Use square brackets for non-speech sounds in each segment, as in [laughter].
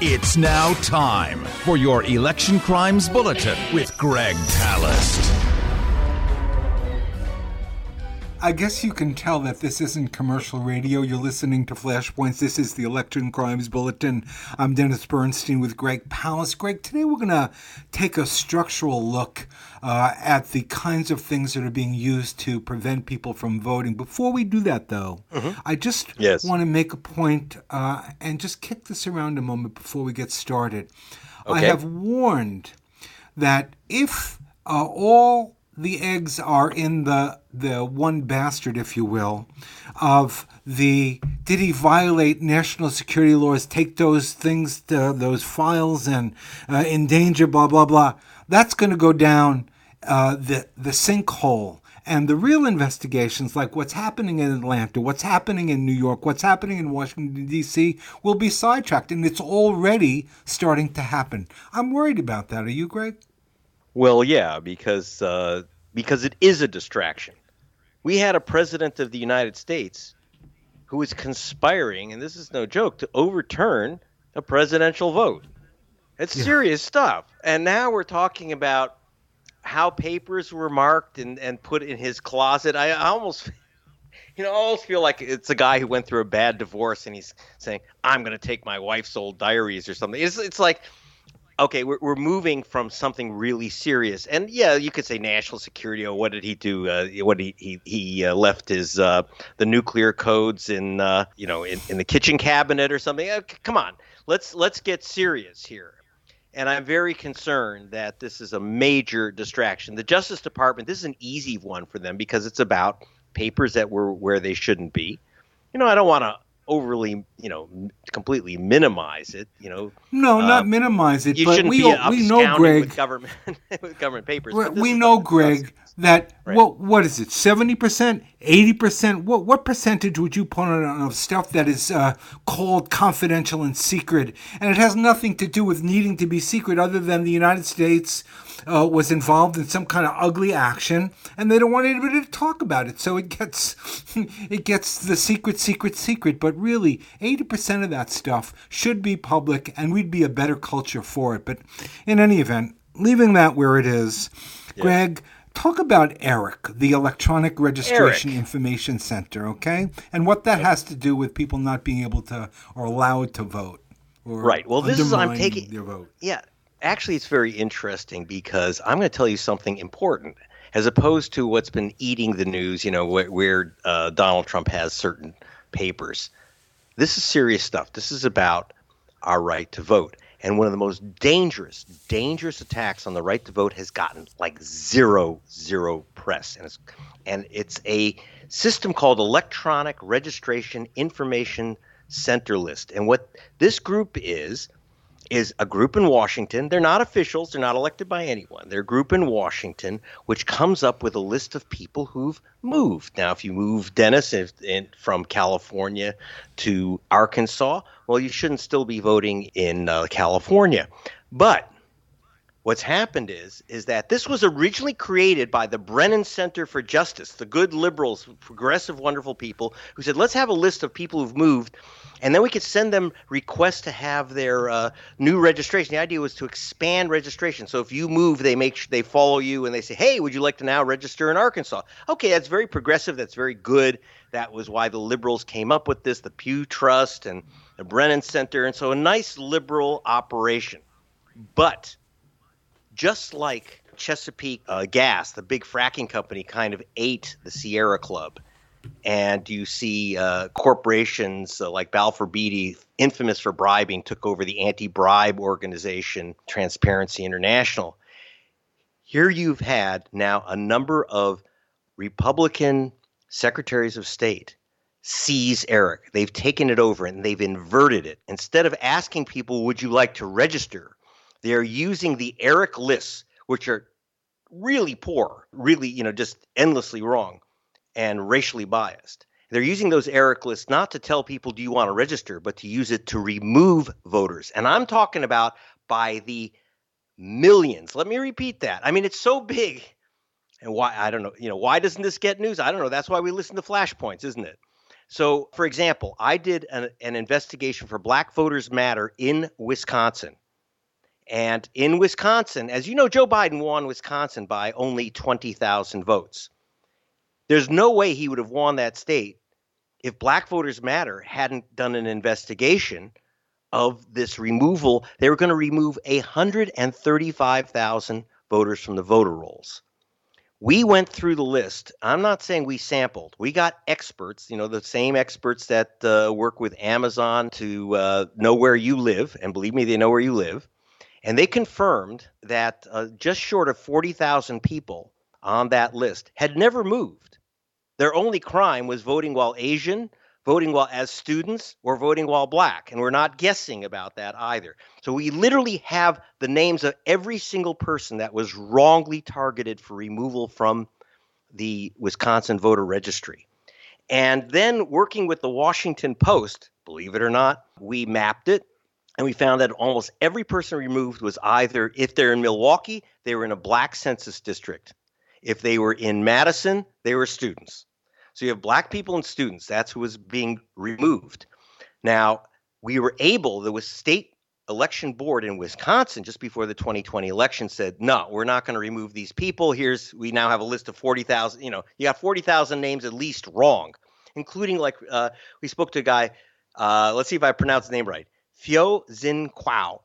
It's now time for your Election Crimes Bulletin with Greg Palast. I guess you can tell that this isn't commercial radio. You're listening to Flashpoints. This is the Election Crimes Bulletin. I'm Dennis Bernstein with Greg Palast. Greg, today we're going to take a structural look uh, at the kinds of things that are being used to prevent people from voting. Before we do that, though, mm-hmm. I just yes. want to make a point uh, and just kick this around a moment before we get started. Okay. I have warned that if uh, all the eggs are in the the one bastard, if you will, of the did he violate national security laws, take those things, to, those files, and uh, endanger, blah blah blah. That's going to go down uh, the the sinkhole. And the real investigations, like what's happening in Atlanta, what's happening in New York, what's happening in Washington, D.C., will be sidetracked. And it's already starting to happen. I'm worried about that. Are you, Greg? Well, yeah, because uh, because it is a distraction. We had a president of the United States who was conspiring, and this is no joke, to overturn a presidential vote. It's yeah. serious stuff. And now we're talking about how papers were marked and, and put in his closet. I, I almost [laughs] you know, I almost feel like it's a guy who went through a bad divorce and he's saying, "I'm going to take my wife's old diaries or something." It's it's like okay, we're, we're moving from something really serious, and yeah, you could say national security. Or what did he do? Uh, what he he he uh, left his uh, the nuclear codes in uh, you know in, in the kitchen cabinet or something. Uh, come on, let's let's get serious here. And I'm very concerned that this is a major distraction. The Justice Department, this is an easy one for them because it's about papers that were where they shouldn't be. You know, I don't want to overly, you know, completely minimize it. You know, no, uh, not minimize it. but we we know, Greg, with government [laughs] with government papers. We know, Greg, that right. what what is it? Seventy percent, eighty percent. What what percentage would you put on of stuff that is uh, called confidential and secret, and it has nothing to do with needing to be secret, other than the United States uh, was involved in some kind of ugly action, and they don't want anybody to talk about it. So it gets [laughs] it gets the secret, secret, secret. But really, eighty percent of that stuff should be public, and we'd be a better culture for it. But in any event, leaving that where it is, yes. Greg talk about ERIC, the Electronic Registration Eric. Information Center, okay? And what that has to do with people not being able to or allowed to vote. right. Well, this is I'm taking their vote. Yeah, actually, it's very interesting because I'm going to tell you something important, as opposed to what's been eating the news. You know, where, where uh, Donald Trump has certain papers. This is serious stuff. This is about our right to vote. And one of the most dangerous, dangerous attacks on the right to vote has gotten like zero, zero press. And it's, and it's a system called Electronic Registration Information Center List. And what this group is, is a group in Washington. They're not officials, they're not elected by anyone. They're a group in Washington which comes up with a list of people who've moved. Now, if you move Dennis if, in, from California to Arkansas, well, you shouldn't still be voting in uh, California. But what's happened is is that this was originally created by the Brennan Center for Justice, the good liberals, progressive, wonderful people who said, let's have a list of people who've moved and then we could send them requests to have their uh, new registration. The idea was to expand registration. So if you move, they make sure they follow you and they say, "Hey, would you like to now register in Arkansas?" Okay, that's very progressive. That's very good. That was why the liberals came up with this, the Pew Trust and the Brennan Center, and so a nice liberal operation. But just like Chesapeake uh, Gas, the big fracking company, kind of ate the Sierra Club and you see uh, corporations uh, like Balfour Beatty, infamous for bribing, took over the anti-bribe organization Transparency International. Here you've had now a number of Republican secretaries of state seize ERIC. They've taken it over and they've inverted it. Instead of asking people, "Would you like to register?" They are using the ERIC lists, which are really poor, really, you know, just endlessly wrong and racially biased. They're using those ERIC lists not to tell people, do you want to register, but to use it to remove voters. And I'm talking about by the millions. Let me repeat that. I mean, it's so big. And why, I don't know, you know, why doesn't this get news? I don't know. That's why we listen to flashpoints, isn't it? So, for example, I did an, an investigation for Black Voters Matter in Wisconsin. And in Wisconsin, as you know, Joe Biden won Wisconsin by only 20,000 votes. There's no way he would have won that state if Black Voters Matter hadn't done an investigation of this removal. They were going to remove 135,000 voters from the voter rolls. We went through the list. I'm not saying we sampled. We got experts, you know, the same experts that uh, work with Amazon to uh, know where you live. And believe me, they know where you live. And they confirmed that uh, just short of 40,000 people on that list had never moved. Their only crime was voting while Asian voting while as students or voting while black. And we're not guessing about that either. So we literally have the names of every single person that was wrongly targeted for removal from the Wisconsin voter registry. And then working with the Washington Post, believe it or not, we mapped it and we found that almost every person removed was either, if they're in Milwaukee, they were in a black census district. If they were in Madison, they were students. So you have black people and students. That's who was being removed. Now, we were able, there was state election board in Wisconsin just before the 2020 election said, no, we're not going to remove these people. Here's, we now have a list of 40,000, you know, you got 40,000 names at least wrong, including like, uh, we spoke to a guy, uh, let's see if I pronounce the name right, Phyo Zin Kwao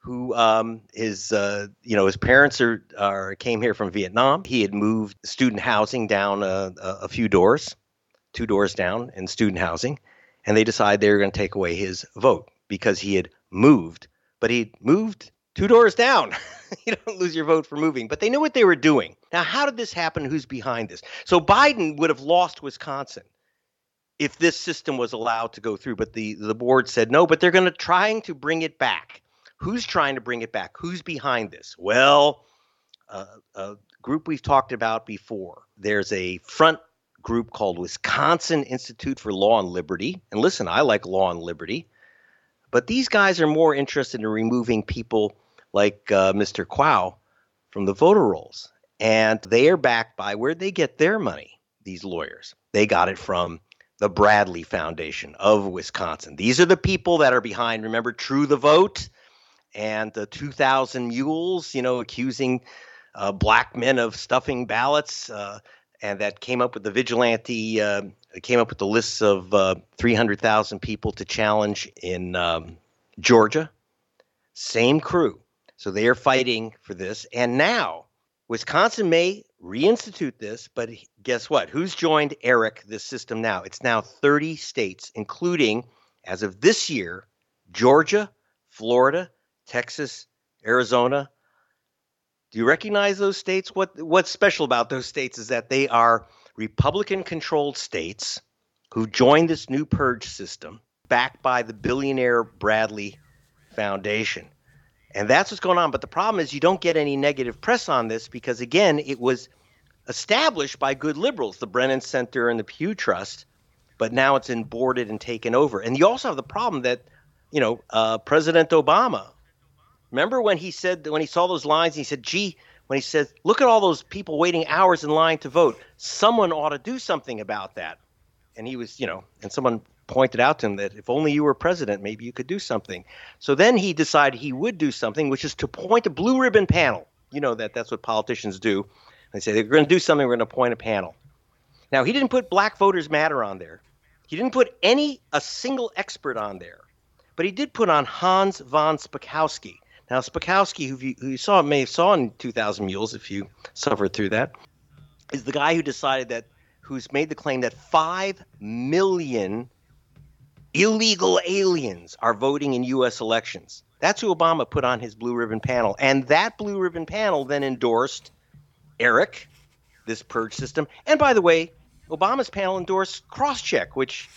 who um, is uh, you know his parents are, are came here from Vietnam. He had moved student housing down a, a few doors, two doors down in student housing, and they decided they were going to take away his vote because he had moved, but he moved two doors down. [laughs] you don't lose your vote for moving, but they knew what they were doing. Now, how did this happen? Who's behind this? So Biden would have lost Wisconsin if this system was allowed to go through, but the the board said no. But they're going to trying to bring it back. Who's trying to bring it back? Who's behind this? Well, uh, a group we've talked about before. There's a front group called Wisconsin Institute for Law and Liberty. And listen, I like law and liberty, but these guys are more interested in removing people like uh, Mr. Kwao from the voter rolls. And they are backed by where they get their money, these lawyers. They got it from the Bradley Foundation of Wisconsin. These are the people that are behind, remember, True the Vote? and the 2,000 mules, you know, accusing uh, black men of stuffing ballots, uh, and that came up with the vigilante, uh, came up with the lists of uh, 300,000 people to challenge in um, Georgia. Same crew. So they are fighting for this. And now Wisconsin may reinstitute this, but guess what? Who's joined ERIC, this system now? It's now 30 states, including, as of this year, Georgia, Florida, Texas, Arizona. Do you recognize those states? What what's special about those states is that they are Republican controlled states who joined this new purge system backed by the billionaire Bradley Foundation. And that's what's going on. But the problem is you don't get any negative press on this because again, it was established by good liberals, the Brennan Center and the Pew Trust, but now it's been boarded and taken over. And you also have the problem that, you know, uh, President Obama Remember when he said when he saw those lines, he said, "Gee." When he says, "Look at all those people waiting hours in line to vote. Someone ought to do something about that." And he was, you know, and someone pointed out to him that if only you were president, maybe you could do something. So then he decided he would do something, which is to appoint a blue ribbon panel. You know that that's what politicians do. They say they're going to do something. We're going to appoint a panel. Now he didn't put Black Voters Matter on there. He didn't put any a single expert on there, but he did put on Hans von Spakovsky. Now, Spakovsky, who you, who you saw may have saw in 2,000 Mules, if you suffered through that, is the guy who decided that, who's made the claim that 5 million illegal aliens are voting in U.S. elections. That's who Obama put on his blue ribbon panel. And that blue ribbon panel then endorsed Eric, this purge system. And by the way, Obama's panel endorsed Crosscheck, which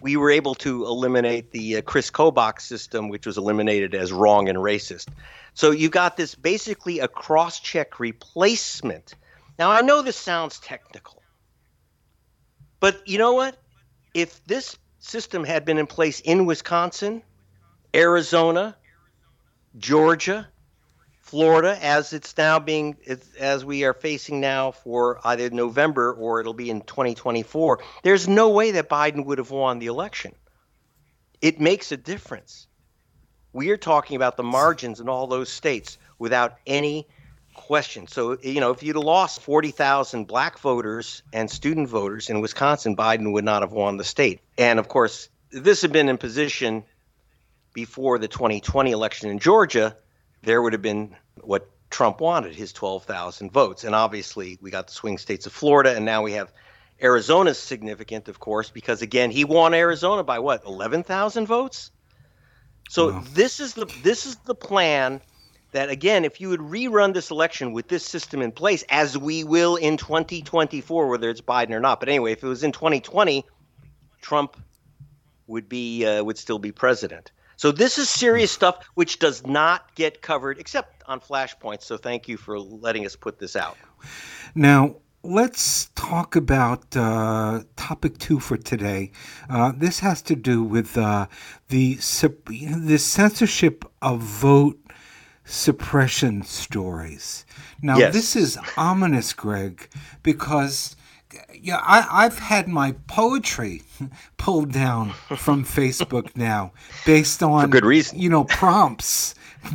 we were able to eliminate the uh, Chris Kobach system, which was eliminated as wrong and racist. So you've got this basically a cross check replacement. Now, I know this sounds technical, but you know what? If this system had been in place in Wisconsin, Arizona, Georgia, Florida, as it's now being, as we are facing now for either November or it'll be in 2024, there's no way that Biden would have won the election. It makes a difference. We are talking about the margins in all those states without any question. So, you know, if you'd have lost 40,000 black voters and student voters in Wisconsin, Biden would not have won the state. And of course, this had been in position before the 2020 election in Georgia there would have been what Trump wanted, his 12,000 votes. And obviously, we got the swing states of Florida, and now we have Arizona's significant, of course, because again, he won Arizona by what, 11,000 votes? So wow. this is the this is the plan that again, if you would rerun this election with this system in place, as we will in 2024, whether it's Biden or not. But anyway, if it was in 2020, Trump would be uh, would still be president. So this is serious stuff which does not get covered except on Flashpoint. So thank you for letting us put this out. Now, let's talk about uh, topic two for today. Uh, this has to do with uh, the the censorship of vote suppression stories. Now, yes. this is ominous, Greg, because yeah, I, I've had my poetry [laughs] pulled down from Facebook now based on For good reason. You know, prompts. [laughs]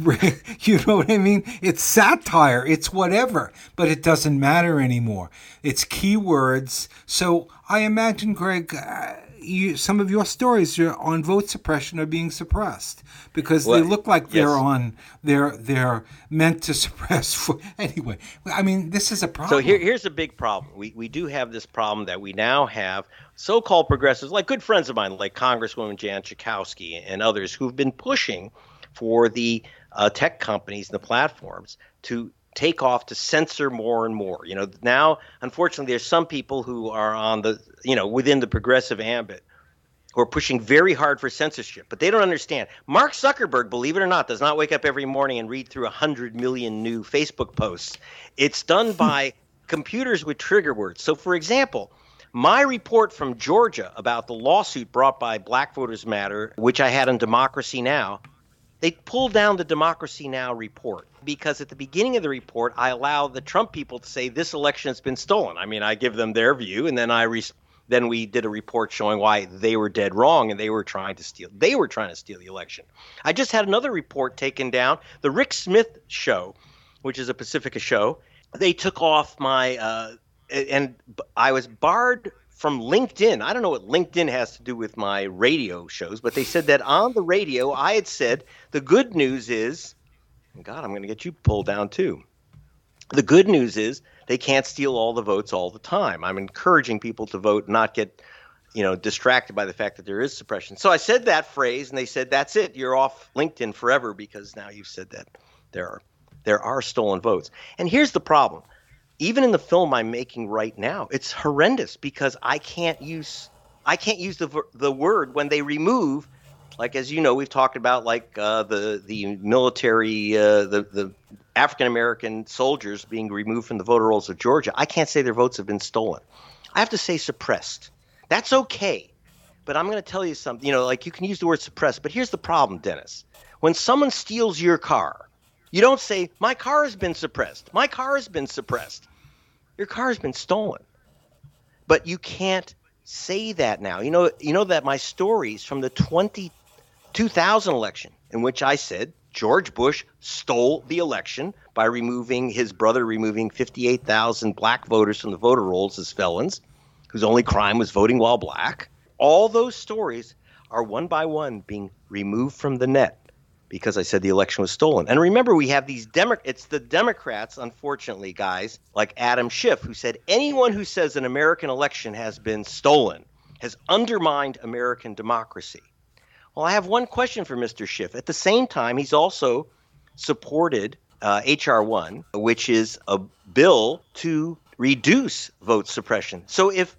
you know what I mean? It's satire, it's whatever, but it doesn't matter anymore. It's keywords. So I imagine, Greg, uh, you, some of your stories on vote suppression are being suppressed because well, they look like they're on they're they're meant to [laughs] suppress for anyway. I mean this is a problem so here, here's a big problem. We, we do have this problem that we now have so-called progressives like good friends of mine like congresswoman jan schakowsky and others who've been pushing for the uh, tech companies and the platforms to take off to censor more and more. You know, now unfortunately there's some people who are on the, you know, within the progressive ambit who are pushing very hard for censorship, but they don't understand. Mark Zuckerberg, believe it or not, does not wake up every morning and read through 100 million new Facebook posts. It's done hmm. by computers with trigger words. So for example, my report from Georgia about the lawsuit brought by Black Voters Matter, which I had on Democracy Now, they pulled down the Democracy Now! report because at the beginning of the report, I allow the Trump people to say this election has been stolen. I mean, I give them their view, and then I re- then we did a report showing why they were dead wrong and they were trying to steal. They were trying to steal the election. I just had another report taken down. The Rick Smith show, which is a Pacifica show, they took off my uh, and I was barred from LinkedIn. I don't know what LinkedIn has to do with my radio shows, but they said that on the radio I had said the good news is, God, I'm going to get you pulled down too. The good news is they can't steal all the votes all the time. I'm encouraging people to vote, not get, you know, distracted by the fact that there is suppression. So I said that phrase, and they said, "That's it. You're off LinkedIn forever because now you've said that there are there are stolen votes." And here's the problem: even in the film I'm making right now, it's horrendous because I can't use I can't use the the word when they remove, like as you know we've talked about like uh, the the military uh, the the African American soldiers being removed from the voter rolls of Georgia. I can't say their votes have been stolen. I have to say suppressed. That's okay, but I'm going to tell you something. You know, like you can use the word suppressed, but here's the problem, Dennis. When someone steals your car, you don't say, My car has been suppressed. My car has been suppressed. Your car has been stolen. But you can't say that now. You know, you know that my stories from the 20, 2000 election, in which I said George Bush stole the election by removing his brother, removing 58,000 black voters from the voter rolls as felons, whose only crime was voting while black. All those stories are one by one being removed from the net because I said the election was stolen. And remember, we have these Demo- it's the Democrats, unfortunately, guys, like Adam Schiff, who said anyone who says an American election has been stolen has undermined American democracy. Well, I have one question for Mr. Schiff. At the same time, he's also supported uh, H.R. 1, which is a bill to reduce vote suppression. So if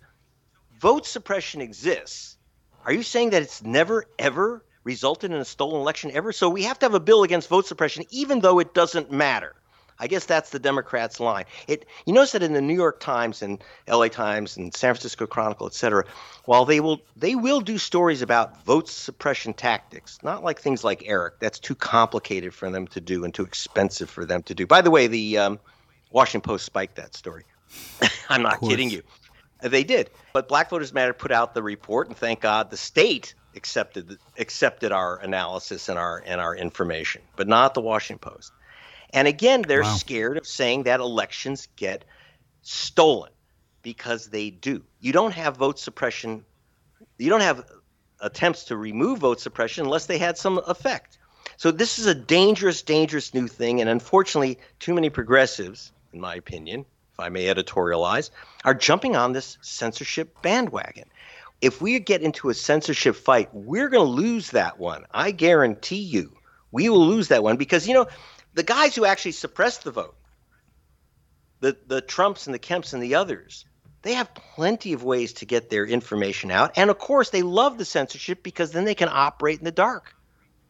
vote suppression exists, are you saying that it's never, ever resulted in a stolen election ever. So we have to have a bill against vote suppression, even though it doesn't matter. I guess that's the Democrats' line. It you notice that in the New York Times and L.A. Times and San Francisco Chronicle, et cetera, while they will they will do stories about vote suppression tactics, not like things like Eric. That's too complicated for them to do and too expensive for them to do. By the way, the um, Washington Post spiked that story. [laughs] I'm not kidding you. They did, but Black Voters Matter put out the report, and thank God the state accepted accepted our analysis and our and our information, but not the Washington Post. And again, they're wow. scared of saying that elections get stolen because they do. You don't have vote suppression. You don't have attempts to remove vote suppression unless they had some effect. So this is a dangerous, dangerous new thing, and unfortunately, too many progressives, in my opinion, if I may editorialize, are jumping on this censorship bandwagon. If we get into a censorship fight, we're going to lose that one. I guarantee you, we will lose that one because you know the guys who actually suppressed the vote, the the Trumps and the Kemps and the others, they have plenty of ways to get their information out. And of course, they love the censorship because then they can operate in the dark.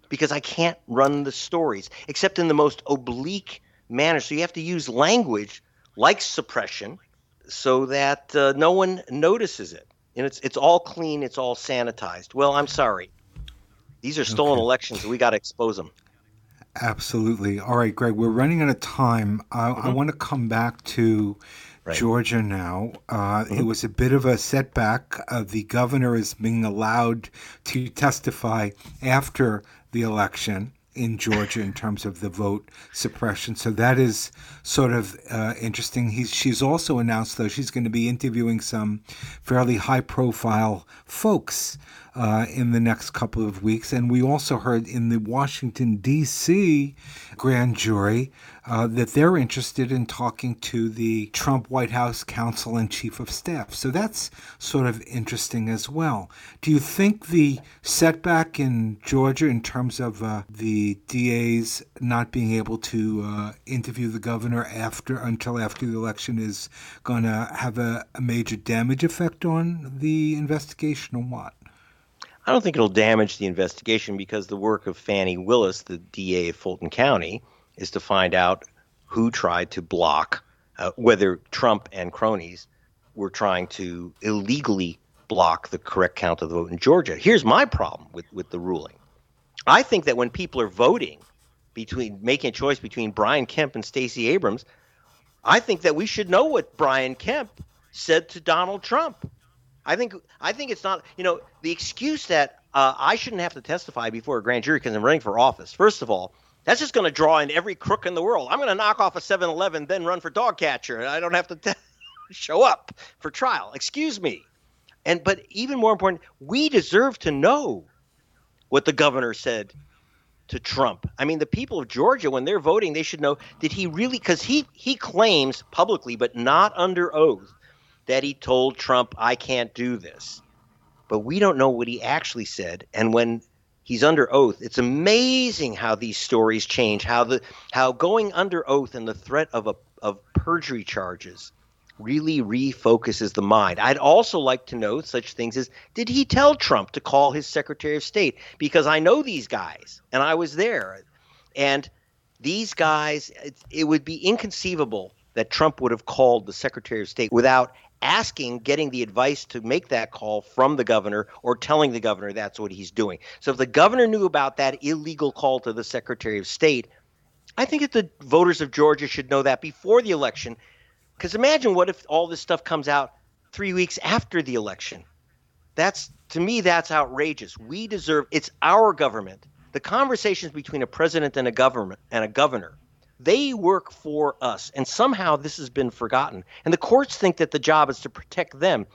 Because I can't run the stories except in the most oblique manner. So you have to use language like suppression so that uh, no one notices it. And it's it's all clean, it's all sanitized. Well, I'm sorry. These are stolen okay. elections. We got to expose them. Absolutely. All right, Greg, we're running out of time. I, mm-hmm. I want to come back to right. Georgia now. Uh, mm-hmm. It was a bit of a setback. Uh, the governor is being allowed to testify after the election in Georgia in terms of the vote suppression. So that is sort of uh, interesting. He's, she's also announced, though, she's going to be interviewing some fairly high profile folks uh, in the next couple of weeks. And we also heard in the Washington, D.C. grand jury uh, that they're interested in talking to the Trump White House counsel and chief of staff. So that's sort of interesting as well. Do you think the setback in Georgia in terms of uh, the DAs not being able to uh, interview the governor after until after the election is going to have a, a major damage effect on the investigation or what? I don't think it'll damage the investigation because the work of Fani Willis, the DA of Fulton County, is to find out who tried to block, uh, whether Trump and cronies were trying to illegally block the correct count of the vote in Georgia. Here's my problem with, with the ruling. I think that when people are voting between making a choice between Brian Kemp and Stacey Abrams, I think that we should know what Brian Kemp said to Donald Trump. I think I think it's not you know the excuse that uh, I shouldn't have to testify before a grand jury because I'm running for office. First of all, that's just going to draw in every crook in the world. I'm going to knock off a 7-Eleven, then run for dog catcher. And I don't have to t- [laughs] show up for trial. Excuse me. And but even more important, we deserve to know what the governor said to Trump. I mean, the people of Georgia, when they're voting, they should know did he really? Because he he claims publicly, but not under oath, that he told Trump, "I can't do this." But we don't know what he actually said. And when he's under oath. It's amazing how these stories change. How the how going under oath and the threat of a of perjury charges really refocuses the mind. I'd also like to know such things as did he tell Trump to call his Secretary of State? Because I know these guys and I was there. And these guys, it, it would be inconceivable that Trump would have called the Secretary of State without asking, getting the advice to make that call from the governor or telling the governor that's what he's doing. So if the governor knew about that illegal call to the Secretary of State, I think that the voters of Georgia should know that before the election. Because imagine what if all this stuff comes out three weeks after the election. That's to me, that's outrageous. We deserve it's our government. The conversations between a president and a government and a governor they work for us. And somehow this has been forgotten. And the courts think that the job is to protect them.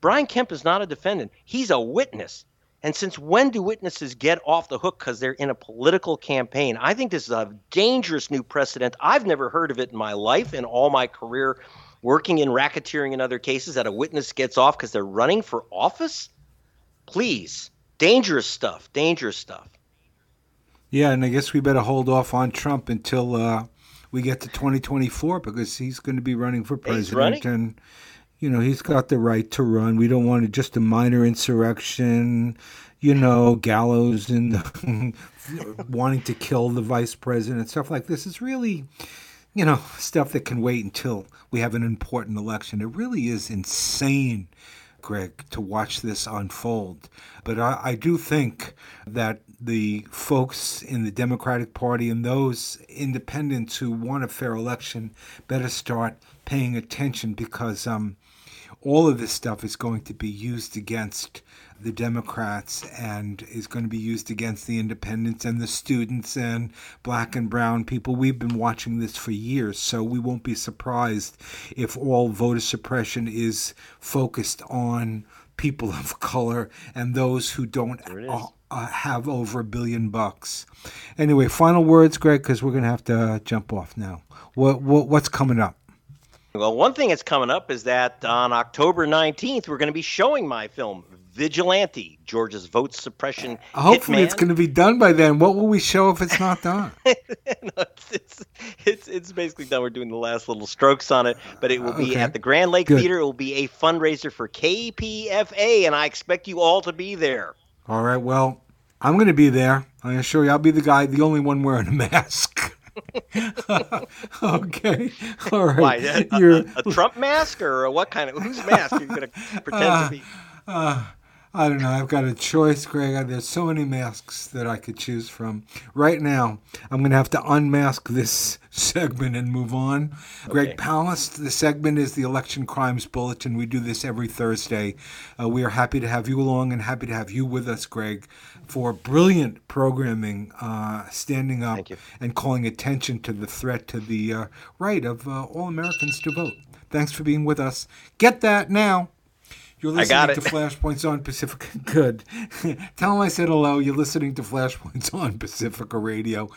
Brian Kemp is not a defendant, he's a witness. And since when do witnesses get off the hook because they're in a political campaign? I think this is a dangerous new precedent. I've never heard of it in my life, in all my career working in racketeering and other cases, that a witness gets off because they're running for office. Please, dangerous stuff, dangerous stuff. Yeah, and I guess we better hold off on Trump until uh, we get to 2024 because he's going to be running for president, and you know he's got the right to run. We don't want just a minor insurrection, you know, gallows and [laughs] wanting to kill the vice president, and stuff like this. It's really you know, stuff that can wait until we have an important election. It really is insane, Greg, to watch this unfold. But I, I do think that the folks in the Democratic Party and those independents who want a fair election better start paying attention because um, all of this stuff is going to be used against the Democrats and is going to be used against the independents and the students and black and brown people. We've been watching this for years, so we won't be surprised if all voter suppression is focused on people [laughs] of color and those who don't uh, uh, have over a billion bucks. Anyway, final words, Greg, because we're going to have to jump off now. What, what what's coming up? Well, one thing that's coming up is that on October 19th, we're going to be showing my film, Vigilante, Georgia's vote suppression. Hopefully, hitman. it's going to be done by then. What will we show if it's not done? [laughs] no, it's, it's, it's, basically done. We're doing the last little strokes on it, but it will be okay. at the Grand Lake Good. Theater. It will be a fundraiser for KPFA, and I expect you all to be there. All right. Well, I'm going to be there. I assure you, I'll be the guy, the only one wearing a mask. [laughs] okay. All right. Why, a, a, a, Trump mask or what kind of whose mask are you going [laughs] to pretend uh, to be? Uh, I don't know. I've got a choice, Greg. There's so many masks that I could choose from. Right now, I'm going to have to unmask this [laughs] segment and move on. Okay. Greg Palast, the segment is the Election Crimes Bulletin. We do this every Thursday. Uh, we are happy to have you along and happy to have you with us, Greg, for brilliant programming, uh, standing up and calling attention to the threat to the uh, right of uh, all Americans to vote. Thanks for being with us. Get that now. You're listening to Flashpoints on Pacifica. [laughs] Good. [laughs] Tell them I said hello. You're listening to Flashpoints on Pacifica Radio.